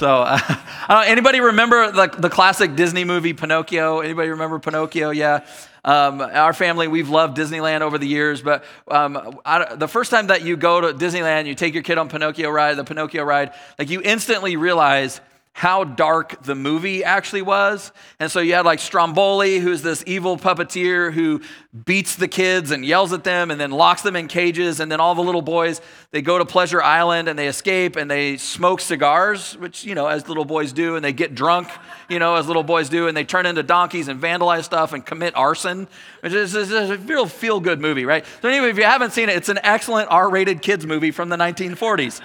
So, uh, anybody remember the, the classic Disney movie Pinocchio? Anybody remember Pinocchio? Yeah. Um, our family, we've loved Disneyland over the years, but um, I, the first time that you go to Disneyland, you take your kid on Pinocchio ride, the Pinocchio ride, like you instantly realize how dark the movie actually was. And so you had like Stromboli, who's this evil puppeteer who beats the kids and yells at them and then locks them in cages. And then all the little boys, they go to Pleasure Island and they escape and they smoke cigars, which, you know, as little boys do, and they get drunk, you know, as little boys do, and they turn into donkeys and vandalize stuff and commit arson. Which is, is a real feel good movie, right? So, anyway, if you haven't seen it, it's an excellent R rated kids movie from the 1940s.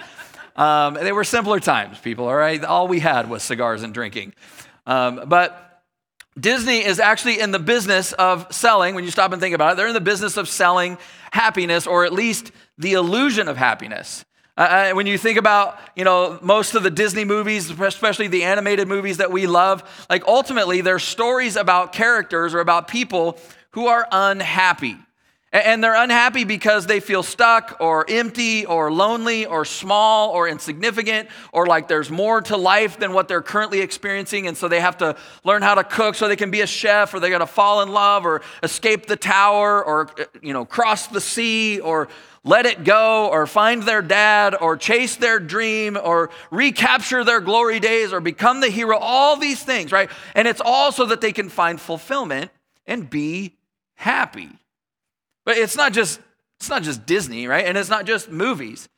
Um, they were simpler times, people, all right? All we had was cigars and drinking. Um, but Disney is actually in the business of selling, when you stop and think about it, they're in the business of selling happiness, or at least the illusion of happiness. Uh, uh when you think about, you know, most of the Disney movies, especially the animated movies that we love, like ultimately they're stories about characters or about people who are unhappy. And they're unhappy because they feel stuck or empty or lonely or small or insignificant or like there's more to life than what they're currently experiencing. And so they have to learn how to cook so they can be a chef or they got to fall in love or escape the tower or, uh, you know, cross the sea or let it go or find their dad or chase their dream or recapture their glory days or become the hero. All these things, right? And it's all so that they can find fulfillment and be happy. But it's not just it's not just Disney, right? And it's not just movies.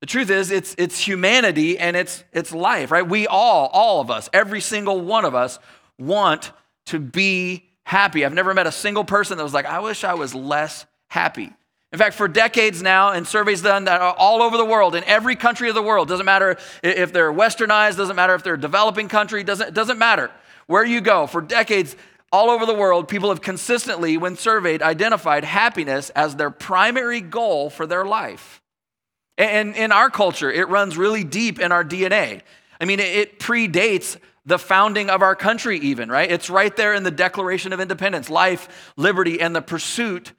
The truth is it's it's humanity and it's it's life, right? We all, all of us, every single one of us want to be happy. I've never met a single person that was like, I wish I was less happy. In fact, for decades now, and surveys done that are all over the world, in every country of the world, doesn't matter if they're westernized, doesn't matter if they're a developing country, doesn't, doesn't matter where you go. For decades, all over the world, people have consistently, when surveyed, identified happiness as their primary goal for their life. And in our culture, it runs really deep in our DNA. I mean, it predates the founding of our country, even, right? It's right there in the Declaration of Independence life, liberty, and the pursuit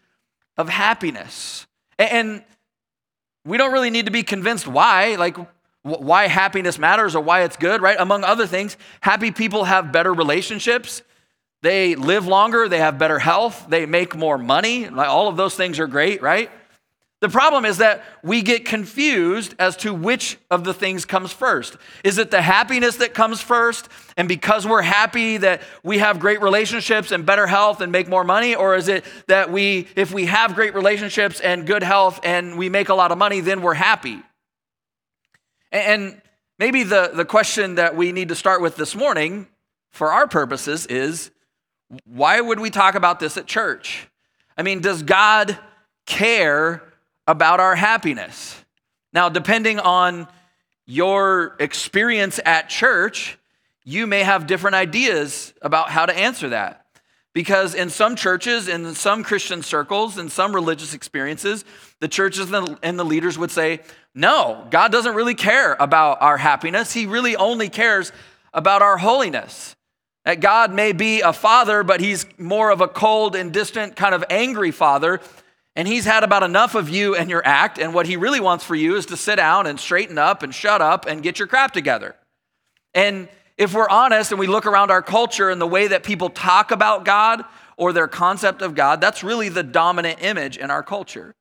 of happiness. And we don't really need to be convinced why, like, why happiness matters or why it's good, right? Among other things, happy people have better relationships. They live longer, they have better health, they make more money. All of those things are great, right? The problem is that we get confused as to which of the things comes first. Is it the happiness that comes first? And because we're happy that we have great relationships and better health and make more money? Or is it that we, if we have great relationships and good health and we make a lot of money, then we're happy? And maybe the, the question that we need to start with this morning for our purposes is why would we talk about this at church? I mean, does God care about our happiness? Now, depending on your experience at church, you may have different ideas about how to answer that. Because in some churches, in some Christian circles, in some religious experiences, the churches and the leaders would say, no, God doesn't really care about our happiness. He really only cares about our holiness. That God may be a father, but he's more of a cold and distant, kind of angry father. And he's had about enough of you and your act. And what he really wants for you is to sit down and straighten up and shut up and get your crap together. And if we're honest and we look around our culture and the way that people talk about God or their concept of God, that's really the dominant image in our culture.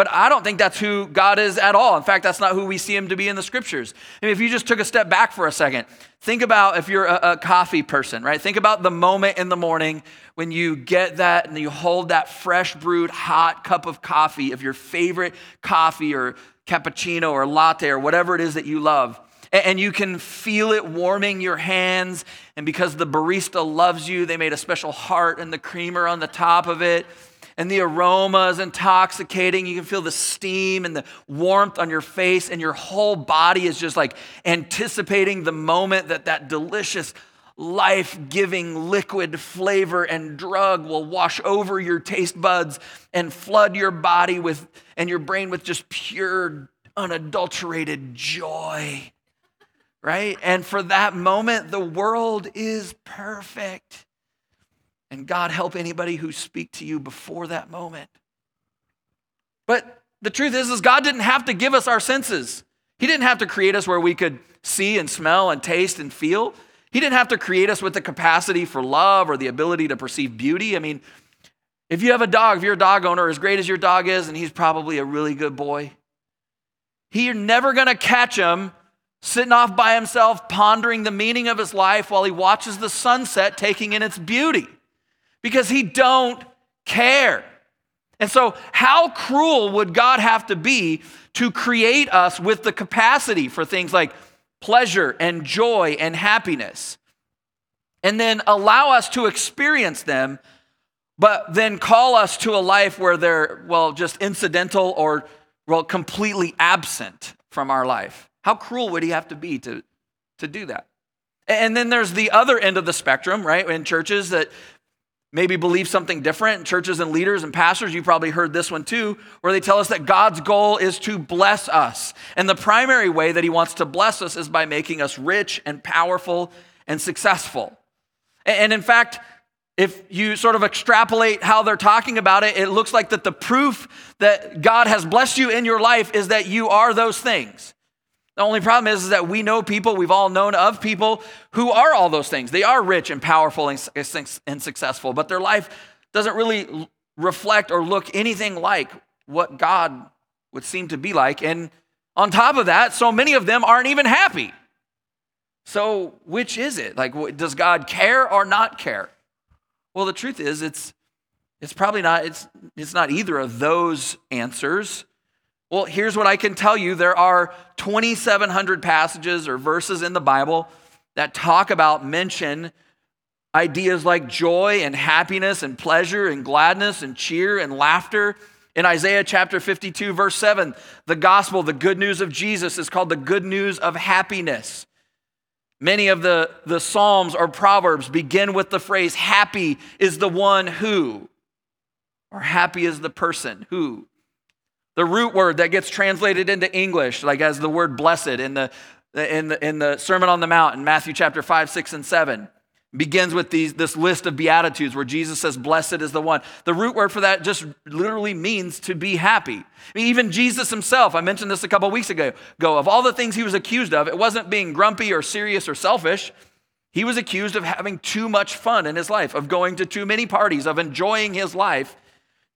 But I don't think that's who God is at all. In fact, that's not who we see him to be in the scriptures. I mean, if you just took a step back for a second, think about if you're a, a, coffee person, right? Think about the moment in the morning when you get that and you hold that fresh brewed hot cup of coffee of your favorite coffee or cappuccino or latte or whatever it is that you love. And you can feel it warming your hands. And because the barista loves you, they made a special heart and the creamer on the top of it and the aroma is intoxicating. You can feel the steam and the warmth on your face, and your whole body is just like anticipating the moment that that delicious, life giving liquid flavor and drug will wash over your taste buds and flood your body with and your brain with just pure, unadulterated joy. Right? And for that moment, the world is perfect. And God help anybody who speak to you before that moment. But the truth is, is God didn't have to give us our senses. He didn't have to create us where we could see and smell and taste and feel. He didn't have to create us with the capacity for love or the ability to perceive beauty. I mean, if you have a dog, if you're a dog owner, as great as your dog is, and he's probably a really good boy, you're never going to catch him sitting off by himself, pondering the meaning of his life while he watches the sunset, taking in its beauty, because he don't care. And so, how cruel would God have to be to create us with the capacity for things like pleasure and joy and happiness, and then allow us to experience them, but then call us to a life where they're, well, just incidental or, well, completely absent from our life? How cruel would he have to be to, to do that? And then there's the other end of the spectrum, right? In churches that maybe believe something different. Churches and leaders and pastors, you probably heard this one too, where they tell us that God's goal is to bless us. And the primary way that He wants to bless us is by making us rich and powerful and successful. And in fact, if you sort of extrapolate how they're talking about it, it looks like that the proof that God has blessed you in your life is that you are those things. The only problem is, is that we know people, we've all known of people who are all those things. They are rich and powerful and, and successful, but their life doesn't really reflect or look anything like what God would seem to be like. And on top of that, so many of them aren't even happy. So, which is it? Like, does God care or not care? Well, the truth is, it's, it's probably not, it's, it's not either of those answers. Well, here's what I can tell you there are 2,700 passages or verses in the Bible that talk about, mention ideas like joy and happiness and pleasure and gladness and cheer and laughter. In Isaiah chapter 52, verse 7, the gospel, the good news of Jesus, is called the good news of happiness. Many of the, the Psalms or Proverbs begin with the phrase, happy is the one who, or happy is the person who. The root word that gets translated into English, like as the word blessed in the, in the, in the Sermon on the Mount in Matthew chapter 5, 6, and 7, begins with these, this list of Beatitudes where Jesus says, Blessed is the one. The root word for that just literally means to be happy. I mean, even Jesus himself, I mentioned this a couple weeks ago, go, of all the things he was accused of, it wasn't being grumpy or serious or selfish. He was accused of having too much fun in his life, of going to too many parties, of enjoying his life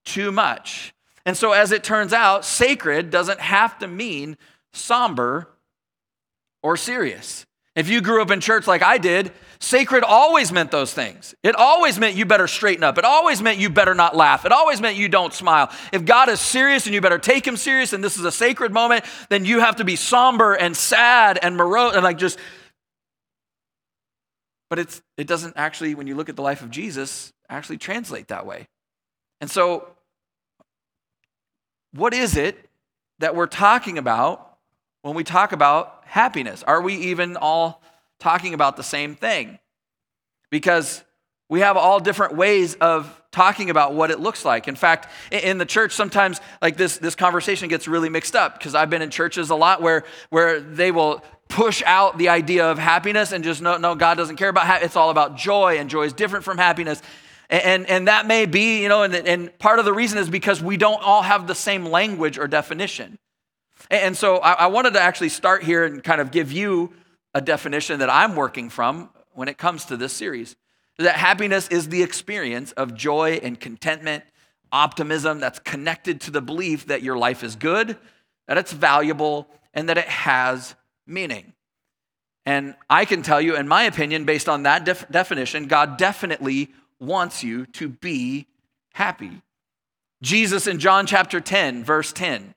too much. And so, as it turns out, sacred doesn't have to mean somber or serious. If you grew up in church like I did, sacred always meant those things. It always meant you better straighten up. It always meant you better not laugh. It always meant you don't smile. If God is serious and you better take him serious and this is a sacred moment, then you have to be somber and sad and morose and like just. But it's, it doesn't actually, when you look at the life of Jesus, actually translate that way. And so what is it that we're talking about when we talk about happiness? Are we even all talking about the same thing? Because we have all different ways of talking about what it looks like. In fact, in the church, sometimes like this, this conversation gets really mixed up because I've been in churches a lot where, where they will push out the idea of happiness and just no, no, God doesn't care about. It's all about joy, and joy is different from happiness. And, and that may be, you know, and, and part of the reason is because we don't all have the same language or definition. And so I, wanted to actually start here and kind of give you a definition that I'm working from when it comes to this series. That happiness is the experience of joy and contentment, optimism that's connected to the belief that your life is good, that it's valuable, and that it has meaning. And I can tell you, in my opinion, based on that def- definition, God definitely wants you to be happy. Jesus in John chapter 10, verse 10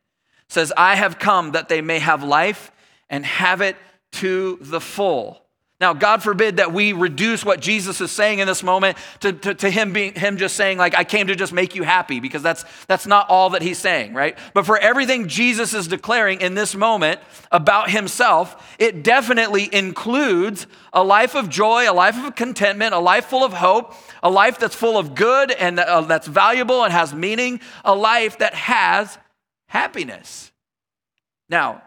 says, I have come that they may have life and have it to the full. Now, God forbid that we reduce what Jesus is saying in this moment to, to, to, him being him just saying, like, I came to just make you happy, because that's that's not all that he's saying, right? But for everything Jesus is declaring in this moment about himself, it definitely includes a life of joy, a life of contentment, a life full of hope, a life that's full of good and uh, that's valuable and has meaning, a life that has happiness. Now,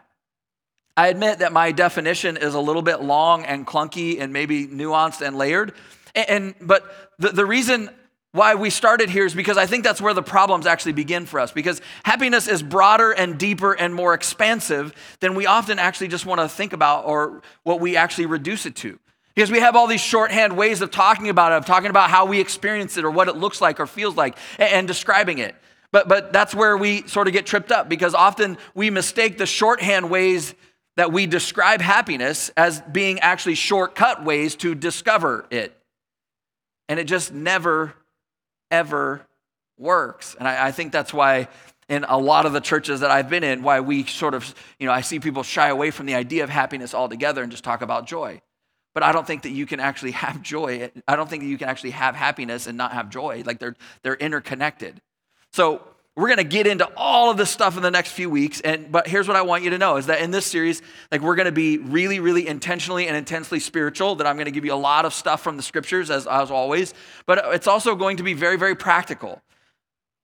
I admit that my definition is a little bit long and clunky and maybe nuanced and layered. And, and but the, the reason why we started here is because I think that's where the problems actually begin for us. Because happiness is broader and deeper and more expansive than we often actually just want to think about or what we actually reduce it to. Because we have all these shorthand ways of talking about it, of talking about how we experience it or what it looks like or feels like and, and describing it. But, but that's where we sort of get tripped up because often we mistake the shorthand ways that we describe happiness as being actually shortcut ways to discover it. And it just never ever works. And I, I, think that's why in a lot of the churches that I've been in, why we sort of, you know, I see people shy away from the idea of happiness altogether and just talk about joy. But I don't think that you can actually have joy. I don't think that you can actually have happiness and not have joy. Like they're they're interconnected. So we're going to get into all of this stuff in the next few weeks and but here's what i want you to know is that in this series like we're going to be really really intentionally and intensely spiritual that i'm going to give you a lot of stuff from the scriptures as, as always but it's also going to be very very practical.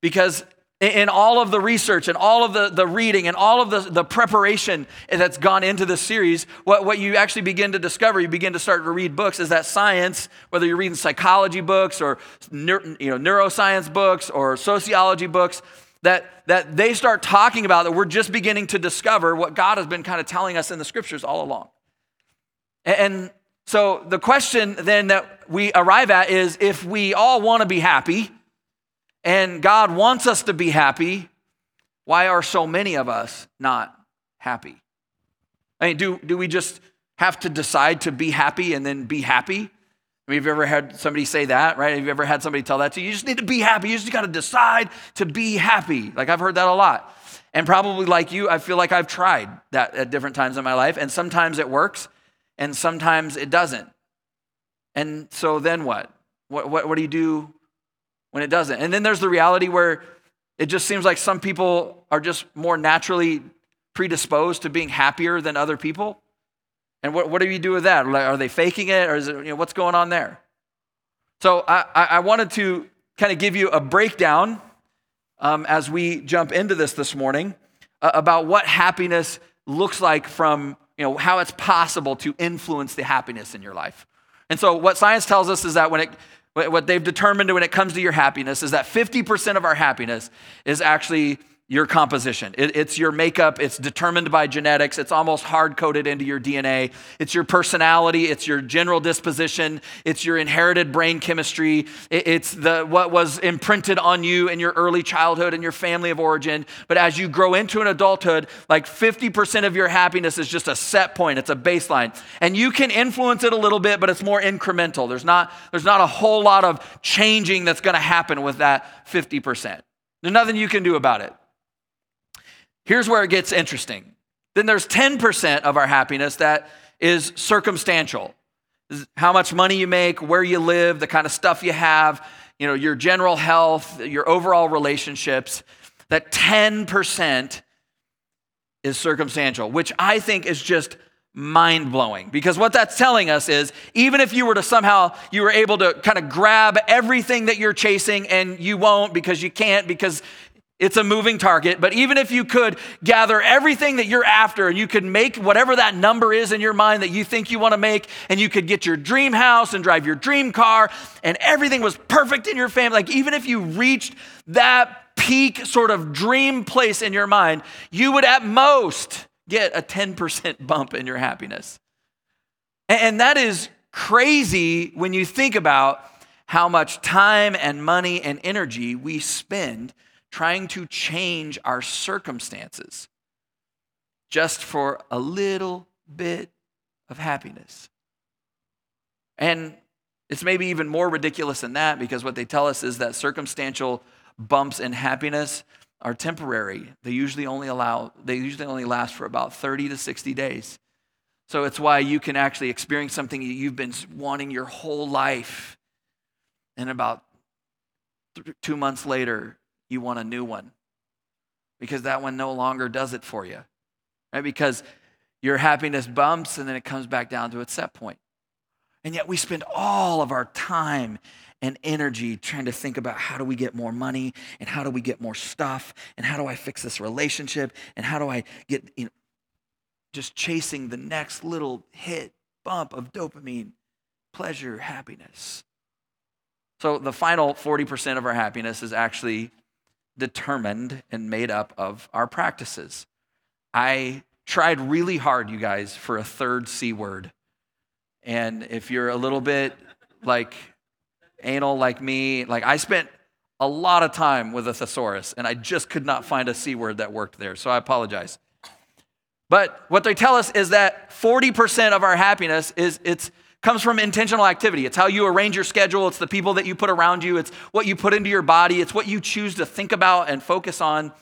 Because in all of the research and all of the, the reading and all of the, the preparation that's gone into this series, what, what you actually begin to discover, you begin to start to read books, is that science, whether you're reading psychology books or you know, neuroscience books or sociology books, that, that they start talking about that we're just beginning to discover what God has been kind of telling us in the scriptures all along. And, and so the question then that we arrive at is if we all want to be happy and God wants us to be happy, why are so many of us not happy? I mean, do, do we just have to decide to be happy and then be happy? I mean, have you ever had somebody say that, right? Have you ever had somebody tell that to you? You just need to be happy. You just got to decide to be happy. Like I've heard that a lot. And probably like you, I feel like I've tried that at different times in my life. And sometimes it works and sometimes it doesn't. And so then what? What, what, what do you do when it doesn't? And then there's the reality where it just seems like some people are just more naturally predisposed to being happier than other people. And what, what do you do with that? Are they faking it or is it, you know, what's going on there? So I, I wanted to kind of give you a breakdown um, as we jump into this this morning uh, about what happiness looks like from, you know, how it's possible to influence the happiness in your life. And so what science tells us is that when it, what they've determined when it comes to your happiness is that 50% of our happiness is actually your composition. It, it's your makeup. It's determined by genetics. It's almost hard coded into your DNA. It's your personality. It's your general disposition. It's your inherited brain chemistry. It, it's the, what was imprinted on you in your early childhood and your family of origin. But as you grow into an adulthood, like 50% of your happiness is just a set point. It's a baseline. And you can influence it a little bit, but it's more incremental. There's not, there's not a whole lot of changing that's going to happen with that 50%. There's nothing you can do about it. Here's where it gets interesting. Then there's 10% of our happiness that is circumstantial. How much money you make, where you live, the kind of stuff you have, you know, your general health, your overall relationships. That 10% is circumstantial, which I think is just mind blowing because what that's telling us is even if you were to somehow you were able to kind of grab everything that you're chasing and you won't because you can't because it's a moving target, but even if you could gather everything that you're after and you could make whatever that number is in your mind that you think you want to make, and you could get your dream house and drive your dream car, and everything was perfect in your family, like even if you reached that peak sort of dream place in your mind, you would at most get a 10% bump in your happiness. And that is crazy when you think about how much time and money and energy we spend trying to change our circumstances just for a little bit of happiness. And it's maybe even more ridiculous than that because what they tell us is that circumstantial bumps in happiness are temporary. They usually only allow they usually only last for about 30 to 60 days. So it's why you can actually experience something you've been wanting your whole life and about 2 months later you want a new one because that one no longer does it for you. Right? Because your happiness bumps and then it comes back down to its set point. And yet we spend all of our time and energy trying to think about how do we get more money and how do we get more stuff and how do I fix this relationship and how do I get you know just chasing the next little hit bump of dopamine, pleasure, happiness. So the final 40% of our happiness is actually determined and made up of our practices. I tried really hard, you guys, for a third C word. And if you're a little bit like anal like me, like I spent a lot of time with a thesaurus and I just could not find a C word that worked there. So I apologize. But what they tell us is that 40% of our happiness is it's comes from intentional activity. It's how you arrange your schedule, it's the people that you put around you, it's what you put into your body, it's what you choose to think about and focus on.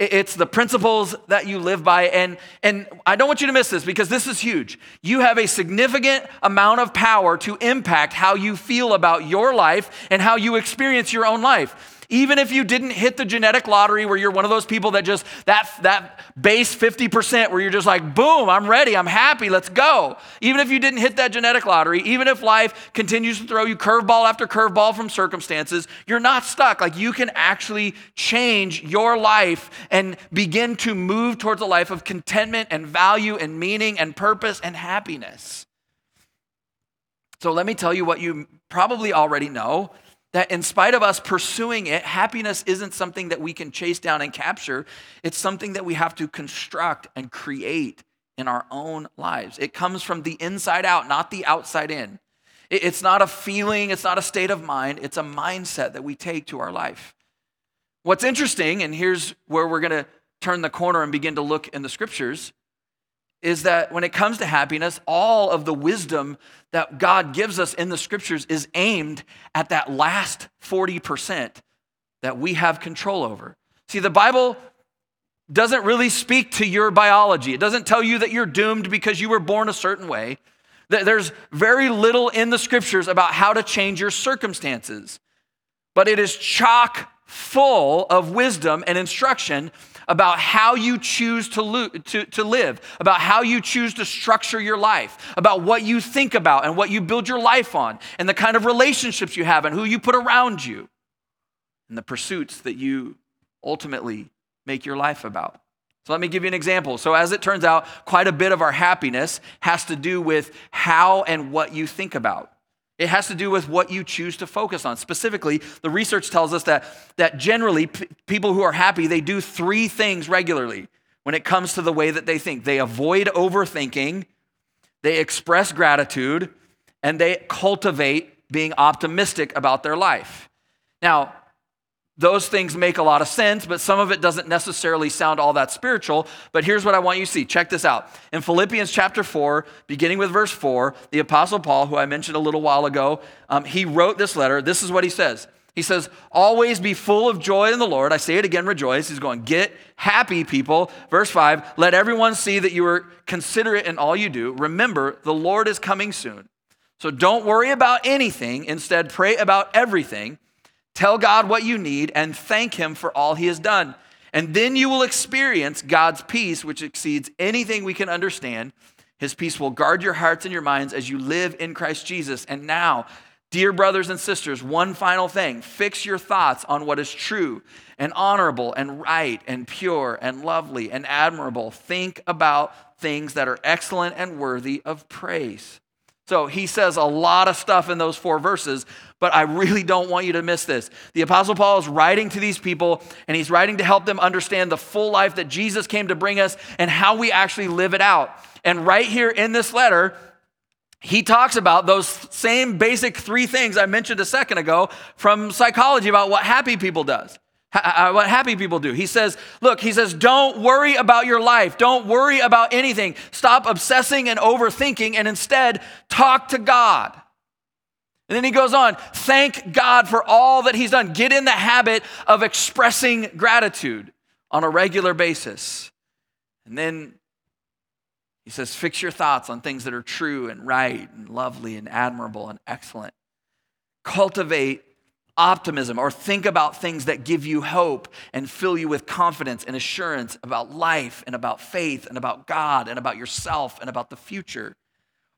It's the principles that you live by. And, and I don't want you to miss this because this is huge. You have a significant amount of power to impact how you feel about your life and how you experience your own life. Even if you didn't hit the genetic lottery where you're one of those people that just, that, that base 50% where you're just like, boom, I'm ready, I'm happy, let's go. Even if you didn't hit that genetic lottery, even if life continues to throw you curveball after curveball from circumstances, you're not stuck. Like you can actually change your life and begin to move towards a life of contentment and value and meaning and purpose and happiness. So let me tell you what you probably already know that in spite of us pursuing it, happiness isn't something that we can chase down and capture. It's something that we have to construct and create in our own lives. It comes from the inside out, not the outside in. It's not a feeling, it's not a state of mind, it's a mindset that we take to our life. What's interesting, and here's where we're going to turn the corner and begin to look in the scriptures, is that when it comes to happiness, all of the wisdom that God gives us in the scriptures is aimed at that last 40% that we have control over. See, the Bible doesn't really speak to your biology, it doesn't tell you that you're doomed because you were born a certain way. There's very little in the scriptures about how to change your circumstances, but it is chock full of wisdom and instruction about how you choose to, lo- to, to live, about how you choose to structure your life, about what you think about and what you build your life on, and the kind of relationships you have and who you put around you, and the pursuits that you ultimately make your life about. So let me give you an example. So, as it turns out, quite a bit of our happiness has to do with how and what you think about. It has to do with what you choose to focus on. Specifically, the research tells us that, that generally p- people who are happy, they do three things regularly when it comes to the way that they think. They avoid overthinking, they express gratitude, and they cultivate being optimistic about their life. Now, those things make a lot of sense, but some of it doesn't necessarily sound all that spiritual. But here's what I want you to see. Check this out. In Philippians chapter 4, beginning with verse 4, the Apostle Paul, who I mentioned a little while ago, um, he wrote this letter. This is what he says. He says, Always be full of joy in the Lord. I say it again, rejoice. He's going, Get happy, people. Verse 5 Let everyone see that you are considerate in all you do. Remember, the Lord is coming soon. So don't worry about anything. Instead, pray about everything. Tell God what you need and thank Him for all He has done. And then you will experience God's peace, which exceeds anything we can understand. His peace will guard your hearts and your minds as you live in Christ Jesus. And now, dear brothers and sisters, one final thing fix your thoughts on what is true and honorable and right and pure and lovely and admirable. Think about things that are excellent and worthy of praise. So he says a lot of stuff in those four verses, but I really don't want you to miss this. The Apostle Paul is writing to these people, and he's writing to help them understand the full life that Jesus came to bring us and how we actually live it out. And right here in this letter, he talks about those same basic three things I mentioned a second ago from psychology about what happy people does. Uh, what happy people do. He says, look, he says, don't worry about your life. Don't worry about anything. Stop obsessing and overthinking and instead talk to God. And then he goes on, thank God for all that he's done. Get in the habit of expressing gratitude on a regular basis. And then he says, fix your thoughts on things that are true and right and lovely and admirable and excellent. Cultivate optimism or think about things that give you hope and fill you with confidence and assurance about life and about faith and about God and about yourself and about the future.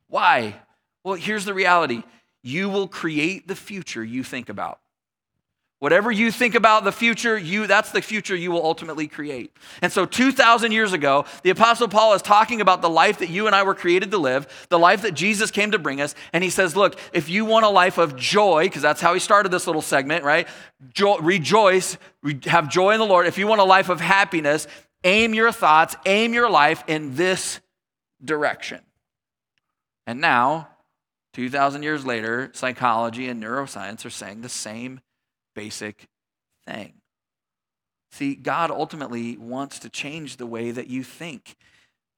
Why? Well, here's the reality you will create the future you think about. Whatever you think about the future, you that's the future you will ultimately create. And so 2000 years ago, the apostle Paul is talking about the life that you and I were created to live, the life that Jesus came to bring us, and he says, "Look, if you want a life of joy, because that's how he started this little segment, right? Jo- rejoice, re- have joy in the Lord. If you want a life of happiness, aim your thoughts, aim your life in this direction." And now, 2000 years later, psychology and neuroscience are saying the same basic thing. See, God ultimately wants to change the way that you think.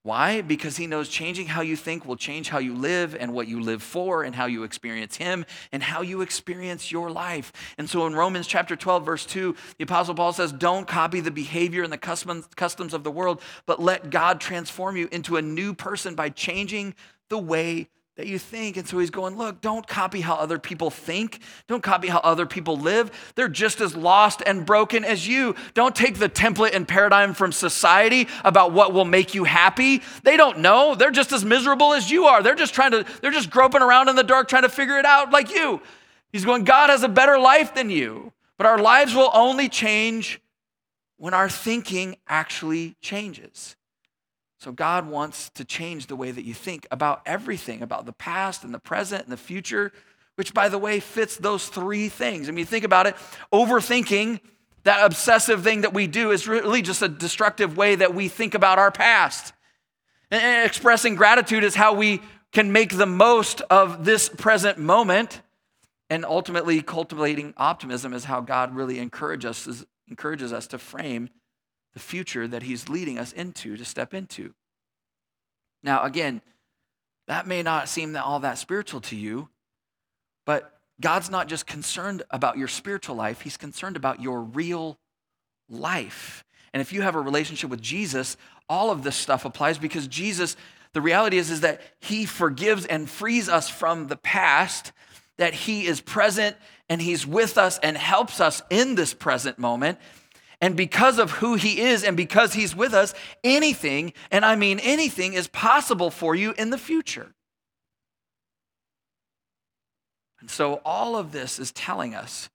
Why? Because he knows changing how you think will change how you live and what you live for and how you experience him and how you experience your life. And so in Romans chapter 12, verse 2, the Apostle Paul says, Don't copy the behavior and the customs of the world, but let God transform you into a new person by changing the way that you think. And so he's going, look, don't copy how other people think. Don't copy how other people live. They're just as lost and broken as you. Don't take the template and paradigm from society about what will make you happy. They don't know. They're just as miserable as you are. They're just trying to, they're just groping around in the dark trying to figure it out like you. He's going, God has a better life than you. But our lives will only change when our thinking actually changes. So, God wants to change the way that you think about everything, about the past and the present and the future, which, by the way, fits those three things. I mean, think about it overthinking, that obsessive thing that we do, is really just a destructive way that we think about our past. And expressing gratitude is how we can make the most of this present moment. And ultimately, cultivating optimism is how God really encourages us, encourages us to frame the future that He's leading us into to step into. Now, again, that may not seem all that spiritual to you, but God's not just concerned about your spiritual life, He's concerned about your real life. And if you have a relationship with Jesus, all of this stuff applies because Jesus, the reality is, is that He forgives and frees us from the past, that He is present and He's with us and helps us in this present moment. And because of who he is and because he's with us, anything, and I mean anything, is possible for you in the future. And so all of this is telling us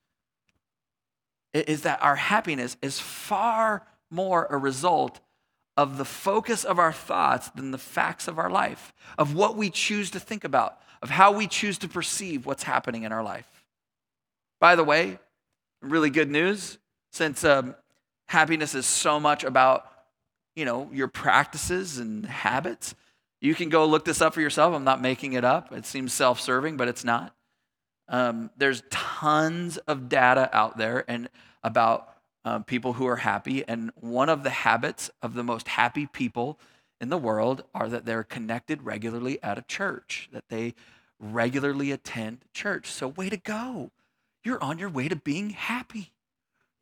is that our happiness is far more a result of the focus of our thoughts than the facts of our life, of what we choose to think about, of how we choose to perceive what's happening in our life. By the way, really good news since um, Happiness is so much about, you know, your practices and habits. You can go look this up for yourself. I'm not making it up. It seems self serving, but it's not. Um, there's tons of data out there and about um, people who are happy. And one of the habits of the most happy people in the world are that they're connected regularly at a church, that they regularly attend church. So, way to go. You're on your way to being happy.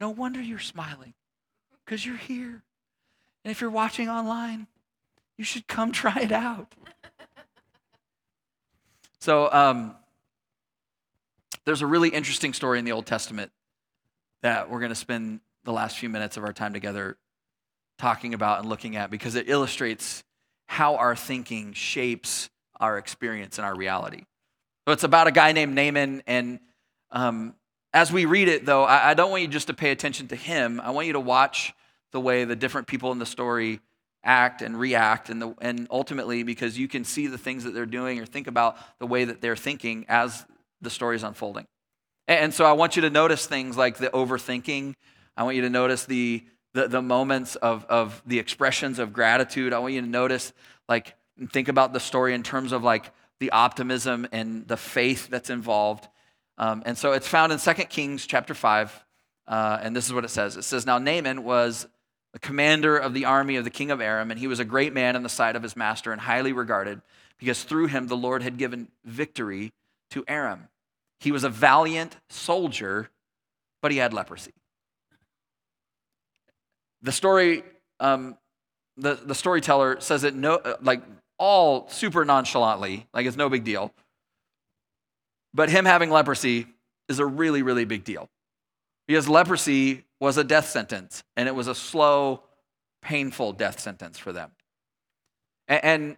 No wonder you're smiling because you're here. And if you're watching online, you should come try it out. so, um, there's a really interesting story in the Old Testament that we're going to spend the last few minutes of our time together talking about and looking at because it illustrates how our thinking shapes our experience and our reality. So it's about a guy named Naaman, and um, as we read it, though, I, I don't want you just to pay attention to him. I want you to watch the way the different people in the story act and react, and, the, and ultimately, because you can see the things that they're doing or think about the way that they're thinking as the story is unfolding. And, and so I want you to notice things like the overthinking. I want you to notice the, the, the moments of, of the expressions of gratitude. I want you to notice, like, think about the story in terms of like the optimism and the faith that's involved. Um, and so it's found in 2 Kings chapter 5. Uh, and this is what it says. It says, Now Naaman was the commander of the army of the king of Aram, and he was a great man in the sight of his master and highly regarded, because through him the Lord had given victory to Aram. He was a valiant soldier, but he had leprosy. The story, um, the, the storyteller says it no, like all super nonchalantly, like it's no big deal. But him having leprosy is a really, really big deal. Because leprosy was a death sentence, and it was a slow, painful death sentence for them. And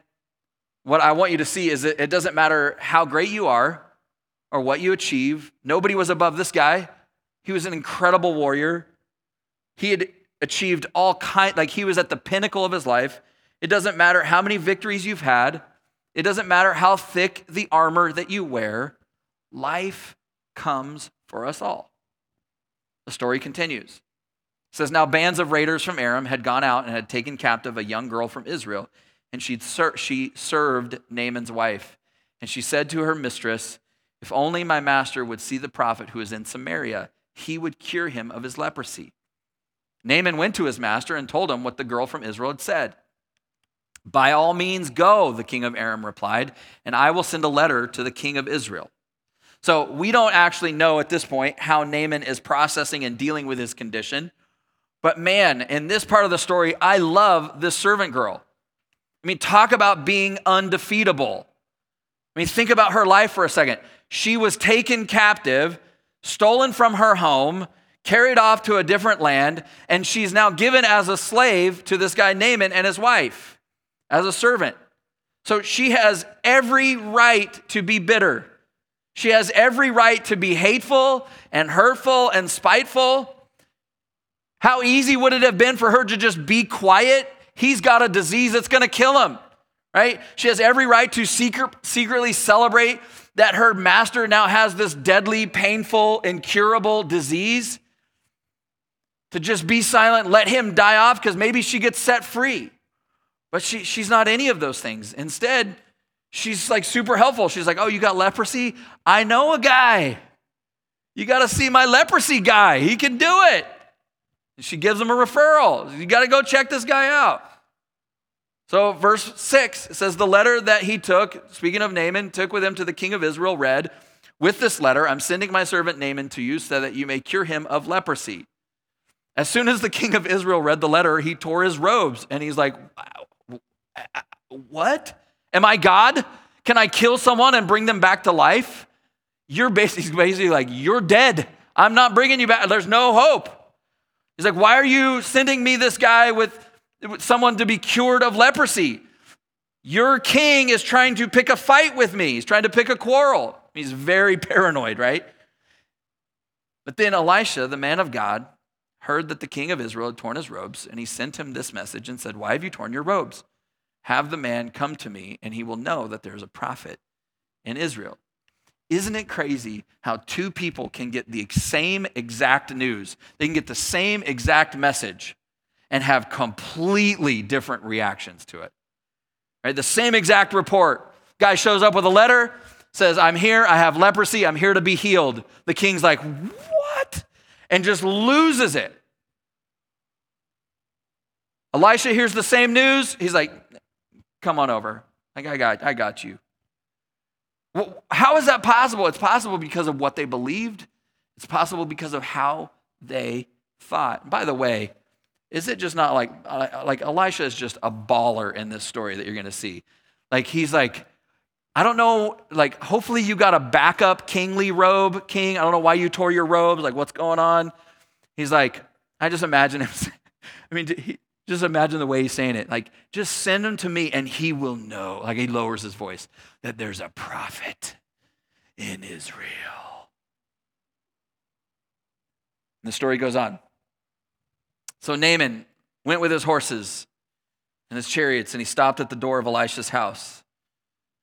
what I want you to see is that it doesn't matter how great you are or what you achieve. Nobody was above this guy. He was an incredible warrior. He had achieved all kind like he was at the pinnacle of his life. It doesn't matter how many victories you've had. It doesn't matter how thick the armor that you wear. Life comes for us all. The story continues. It says now bands of raiders from Aram had gone out and had taken captive a young girl from Israel, and she'd ser- she served Naaman's wife. And she said to her mistress, "If only my master would see the prophet who is in Samaria, he would cure him of his leprosy." Naaman went to his master and told him what the girl from Israel had said. By all means, go, the king of Aram replied, and I will send a letter to the king of Israel. So we don't actually know at this point how Naaman is processing and dealing with his condition. But man, in this part of the story, I love this servant girl. I mean, talk about being undefeatable. I mean, think about her life for a second. She was taken captive, stolen from her home, carried off to a different land, and she's now given as a slave to this guy Naaman and his wife as a servant. So she has every right to be bitter. She has every right to be hateful and hurtful and spiteful. How easy would it have been for her to just be quiet? He's got a disease that's going to kill him, right? She has every right to secret, secretly celebrate that her master now has this deadly, painful, incurable disease. To just be silent, let him die off because maybe she gets set free. But she, she's not any of those things. Instead, she's like super helpful. She's like, Oh, you got leprosy? I know a guy. You got to see my leprosy guy. He can do it. And she gives him a referral. You got to go check this guy out. So, verse 6 says, The letter that he took, speaking of Naaman, took with him to the king of Israel, read, With this letter, I'm sending my servant Naaman to you so that you may cure him of leprosy. As soon as the king of Israel read the letter, he tore his robes and he's like, what? Am I God? Can I kill someone and bring them back to life? You're basically, basically like, You're dead. I'm not bringing you back. There's no hope. He's like, Why are you sending me this guy with, with someone to be cured of leprosy? Your king is trying to pick a fight with me. He's trying to pick a quarrel. He's very paranoid, right? But then Elisha, the man of God, heard that the king of Israel had torn his robes, and he sent him this message and said, Why have you torn your robes? Have the man come to me, and he will know that there's a prophet in Israel. Isn't it crazy how two people can get the same exact news? They can get the same exact message and have completely different reactions to it. Right? The same exact report. Guy shows up with a letter, says, I'm here, I have leprosy, I'm here to be healed. The king's like, What? And just loses it. Elisha hears the same news. He's like, Come on over. Like, I got, I got you. Well, how is that possible? It's possible because of what they believed. It's possible because of how they thought. By the way, is it just not like uh, like Elisha is just a baller in this story that you're going to see? Like he's like, I don't know. Like hopefully you got a backup kingly robe, king. I don't know why you tore your robes. Like what's going on? He's like, I just imagine him. I mean, he, just imagine the way he's saying it. Like, just send him to me and he will know. Like, he lowers his voice that there's a prophet in Israel. And the story goes on. So Naaman went with his horses and his chariots and he stopped at the door of Elisha's house.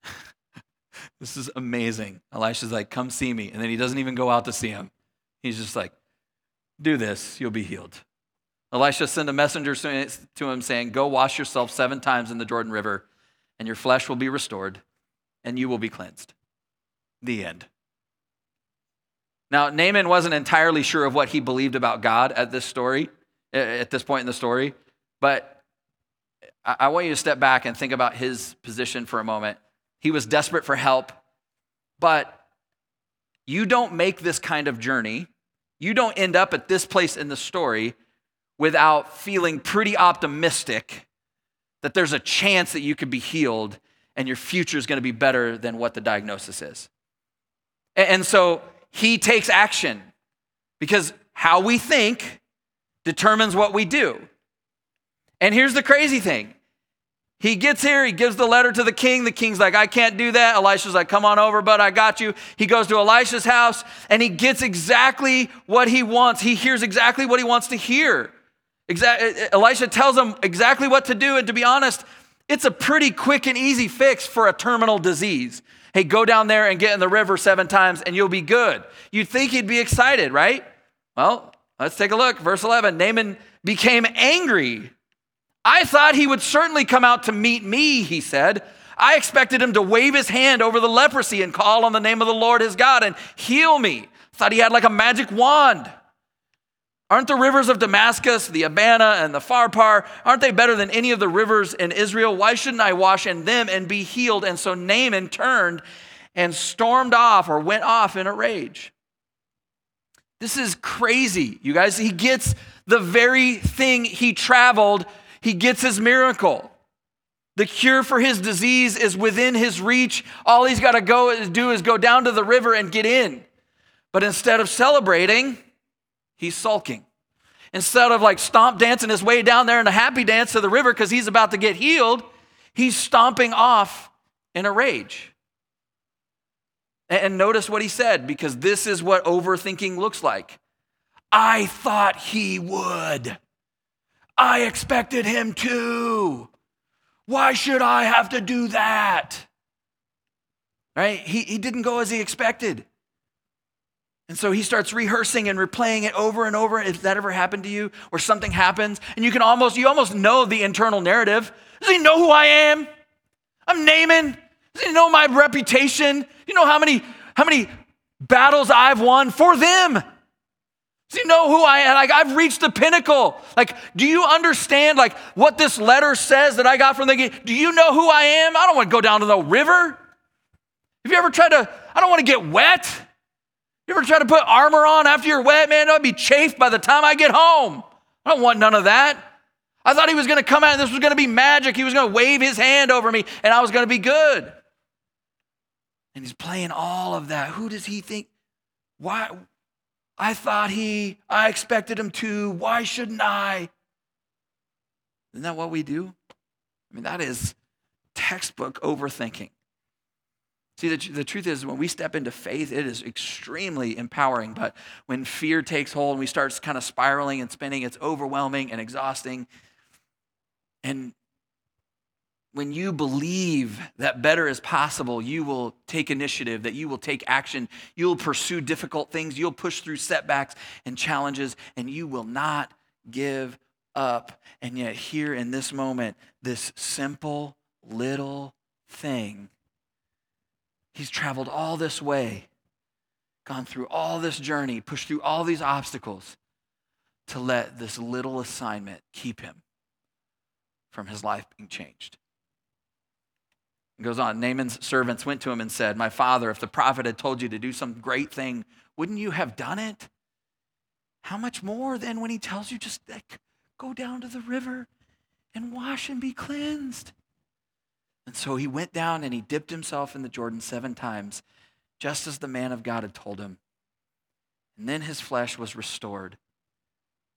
this is amazing. Elisha's like, Come see me. And then he doesn't even go out to see him. He's just like, Do this, you'll be healed. Elisha sent a messenger to him saying, Go wash yourself seven times in the Jordan River, and your flesh will be restored, and you will be cleansed. The end. Now, Naaman wasn't entirely sure of what he believed about God at this story, eh, at this point in the story, but I want you to step back and think about his position for a moment. He was desperate for help, but you don't make this kind of journey. You don't end up at this place in the story without feeling pretty optimistic that there's a chance that you could be healed and your future is going to be better than what the diagnosis is. And so he takes action because how we think determines what we do. And here's the crazy thing He gets here, he gives the letter to the king. The king's like, I can't do that. Elisha's like, come on over, but I got you. He goes to Elisha's house and he gets exactly what he wants. He hears exactly what he wants to hear. Exa- Elisha tells him exactly what to do. And to be honest, it's a pretty quick and easy fix for a terminal disease. Hey, go down there and get in the river seven times and you'll be good. You'd think he'd be excited, right? Well, let's take a look. Verse 11 Naaman became angry I thought he would certainly come out to meet me, he said. I expected him to wave his hand over the leprosy and call on the name of the Lord his God and heal me. Thought he had like a magic wand. Aren't the rivers of Damascus, the Abana, and the Pharpar, aren't they better than any of the rivers in Israel? Why shouldn't I wash in them and be healed? And so Naaman turned and stormed off or went off in a rage. This is crazy, you guys. He gets the very thing he traveled he gets his miracle. The cure for his disease is within his reach. All he's got to go do is go down to the river and get in. But instead of celebrating, he's sulking. Instead of like stomp dancing his way down there in a happy dance to the river because he's about to get healed, he's stomping off in a rage. And notice what he said because this is what overthinking looks like. I thought he would. I expected him to. Why should I have to do that? Right? He, he didn't go as he expected. And so he starts rehearsing and replaying it over and over. If that ever happened to you, or something happens, and you can almost, you almost know the internal narrative. Does he know who I am? I'm Naaman. Does he know my reputation? You know how many, how many battles I've won for them? Do you know who I am? Like, I've reached the pinnacle. Like, do you understand, like, what this letter says that I got from the Do you know who I am? I don't want to go down to the river. Have you ever tried to, I don't want to get wet. Try to put armor on after you're wet? Man, I'll be chafed by the time I get home. I don't want none of that. I thought he was going to come out and this was going to be magic. He was going to wave his hand over me and I was going to be good. And he's playing all of that. Who does he think? Why? I thought he, I expected him to. Why shouldn't I? Isn't that what we do? I mean, that is textbook overthinking. See, the, the truth is, when we step into faith, it is extremely empowering. But when fear takes hold and we start kind of spiraling and spinning, it's overwhelming and exhausting. And when you believe that better is possible, you will take initiative, that you will take action, you'll pursue difficult things, you'll push through setbacks and challenges, and you will not give up. And yet, here in this moment, this simple little thing, he's traveled all this way, gone through all this journey, pushed through all these obstacles to let this little assignment keep him from his life being changed. It goes on Naaman's servants went to him and said, My father, if the prophet had told you to do some great thing, wouldn't you have done it? How much more then when he tells you just like, go down to the river and wash and be cleansed? And so he went down and he dipped himself in the Jordan seven times, just as the man of God had told him. And then his flesh was restored.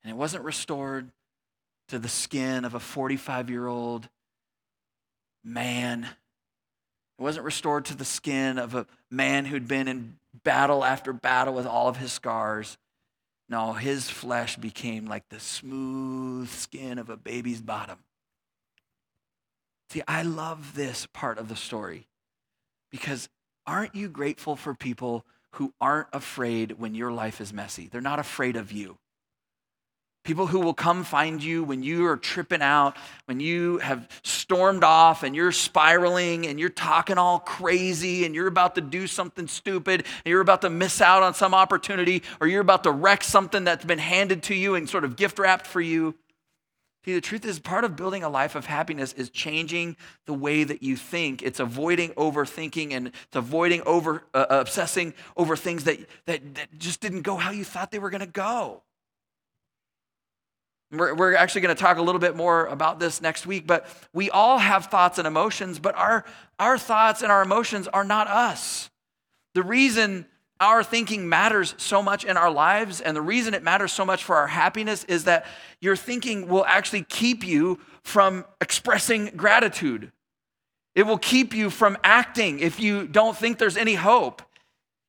And it wasn't restored to the skin of a 45 year old man it wasn't restored to the skin of a man who'd been in battle after battle with all of his scars. No, his flesh became like the smooth skin of a baby's bottom. See, I love this part of the story because aren't you grateful for people who aren't afraid when your life is messy? They're not afraid of you. People who will come find you when you are tripping out, when you have stormed off and you're spiraling and you're talking all crazy and you're about to do something stupid and you're about to miss out on some opportunity or you're about to wreck something that's been handed to you and sort of gift wrapped for you. See, the truth is, part of building a life of happiness is changing the way that you think. It's avoiding overthinking and it's avoiding over uh, obsessing over things that, that, that just didn't go how you thought they were going to go. We're, we're actually going to talk a little bit more about this next week, but we all have thoughts and emotions, but our, our thoughts and our emotions are not us. The reason our thinking matters so much in our lives, and the reason it matters so much for our happiness is that your thinking will actually keep you from expressing gratitude. It will keep you from acting if you don't think there's any hope.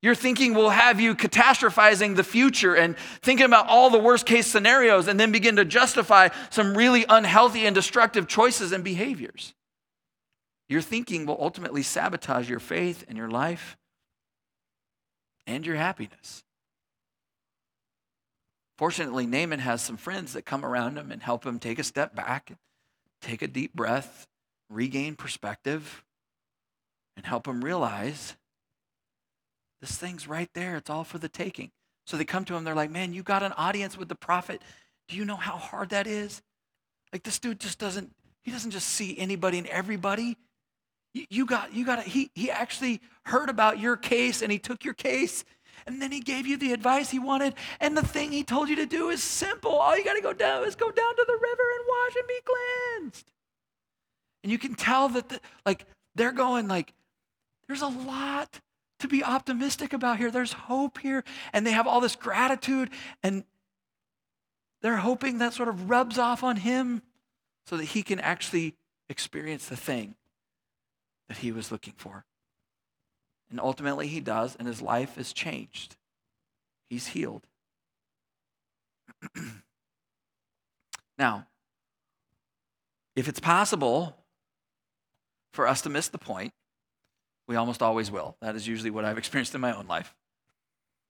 Your thinking will have you catastrophizing the future and thinking about all the worst case scenarios and then begin to justify some really unhealthy and destructive choices and behaviors. Your thinking will ultimately sabotage your faith and your life and your happiness. Fortunately, Naaman has some friends that come around him and help him take a step back, take a deep breath, regain perspective, and help him realize this thing's right there. It's all for the taking. So they come to him, they're like, Man, you got an audience with the prophet. Do you know how hard that is? Like this dude just doesn't, he doesn't just see anybody and everybody. You, got, you got, he, he actually heard about your case and he took your case and then he gave you the advice he wanted. And the thing he told you to do is simple. All you got to go down is go down to the river and wash and be cleansed. And you can tell that, the, like, they're going, like, there's a lot to be optimistic about here. There's hope here. And they have all this gratitude. And they're hoping that sort of rubs off on him so that he can actually experience the thing that he was looking for. And ultimately, he does, and his life is changed. He's healed. now, if it's possible for us to miss the point, we almost always will. That is usually what I've experienced in my own life.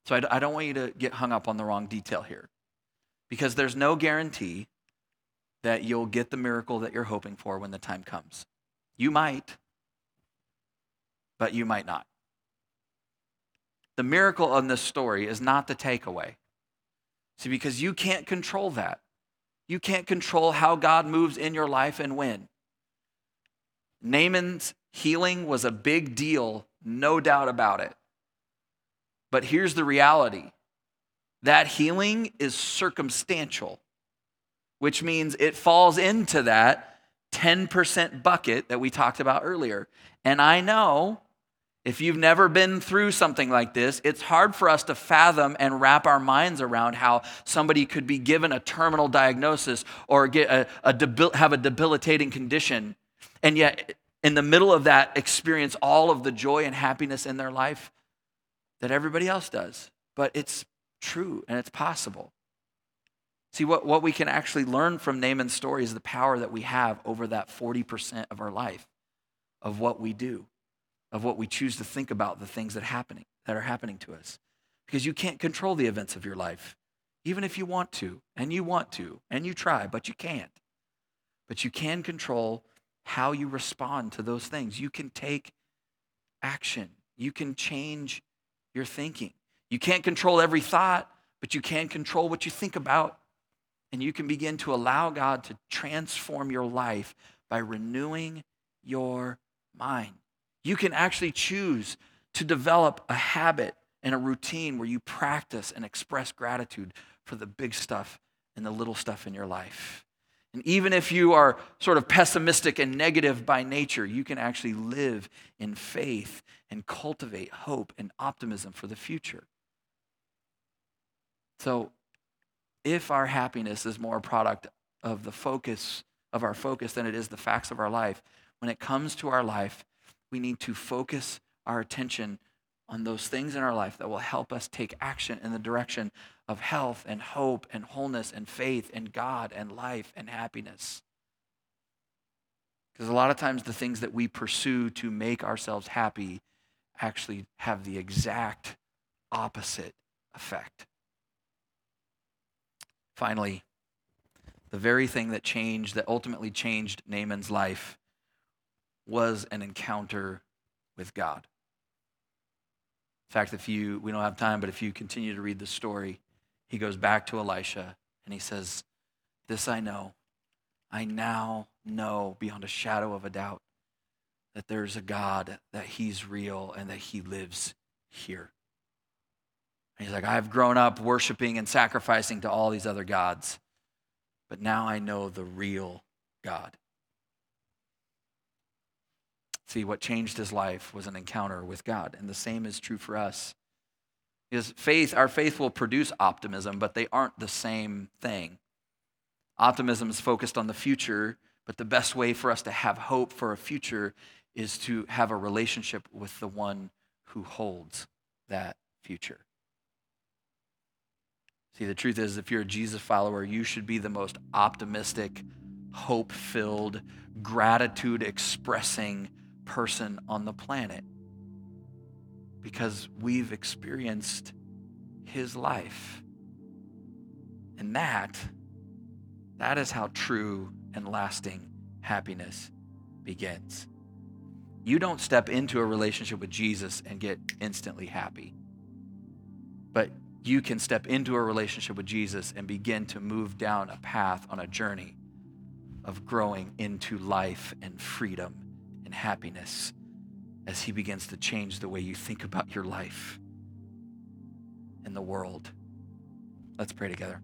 So I, I don't want you to get hung up on the wrong detail here because there's no guarantee that you'll get the miracle that you're hoping for when the time comes. You might, but you might not. The miracle in this story is not the takeaway. See, because you can't control that. You can't control how God moves in your life and when. Naaman's healing was a big deal, no doubt about it. But here's the reality that healing is circumstantial, which means it falls into that 10% bucket that we talked about earlier. And I know if you've never been through something like this, it's hard for us to fathom and wrap our minds around how somebody could be given a terminal diagnosis or get a, a debil- have a debilitating condition, and yet in the middle of that experience all of the joy and happiness in their life that everybody else does. But it's true and it's possible. See, what, what we can actually learn from Naaman's story is the power that we have over that 40% of our life, of what we do of what we choose to think about the things that happening that are happening to us. Because you can't control the events of your life even if you want to and you want to and you try but you can't. But you can control how you respond to those things. You can take action. You can change your thinking. You can't control every thought but you can control what you think about. And you can begin to allow God to transform your life by renewing your mind you can actually choose to develop a habit and a routine where you practice and express gratitude for the big stuff and the little stuff in your life. And even if you are sort of pessimistic and negative by nature, you can actually live in faith and cultivate hope and optimism for the future. So, if our happiness is more a product of the focus of our focus than it is the facts of our life, when it comes to our life, we need to focus our attention on those things in our life that will help us take action in the direction of health and hope and wholeness and faith and God and life and happiness. Because a lot of times the things that we pursue to make ourselves happy actually have the exact opposite effect. Finally, the very thing that changed, that ultimately changed Naaman's life, was an encounter with God. In fact, if you, we don't have time, but if you continue to read the story, he goes back to Elisha and he says, This I know. I now know beyond a shadow of a doubt that there's a God, that he's real, and that he lives here. And he's like, I've grown up worshiping and sacrificing to all these other gods, but now I know the real God. See, what changed his life was an encounter with God. And the same is true for us. Because faith, our faith will produce optimism, but they aren't the same thing. Optimism is focused on the future, but the best way for us to have hope for a future is to have a relationship with the one who holds that future. See, the truth is, if you're a Jesus follower, you should be the most optimistic, hope filled, gratitude expressing person on the planet because we've experienced his life. And that, that is how true and lasting happiness begins. You don't step into a relationship with Jesus and get instantly happy. But you can step into a relationship with Jesus and begin to move down a path on a journey of growing into life and freedom and happiness as He begins to change the way you think about your life and the world. Let's pray together.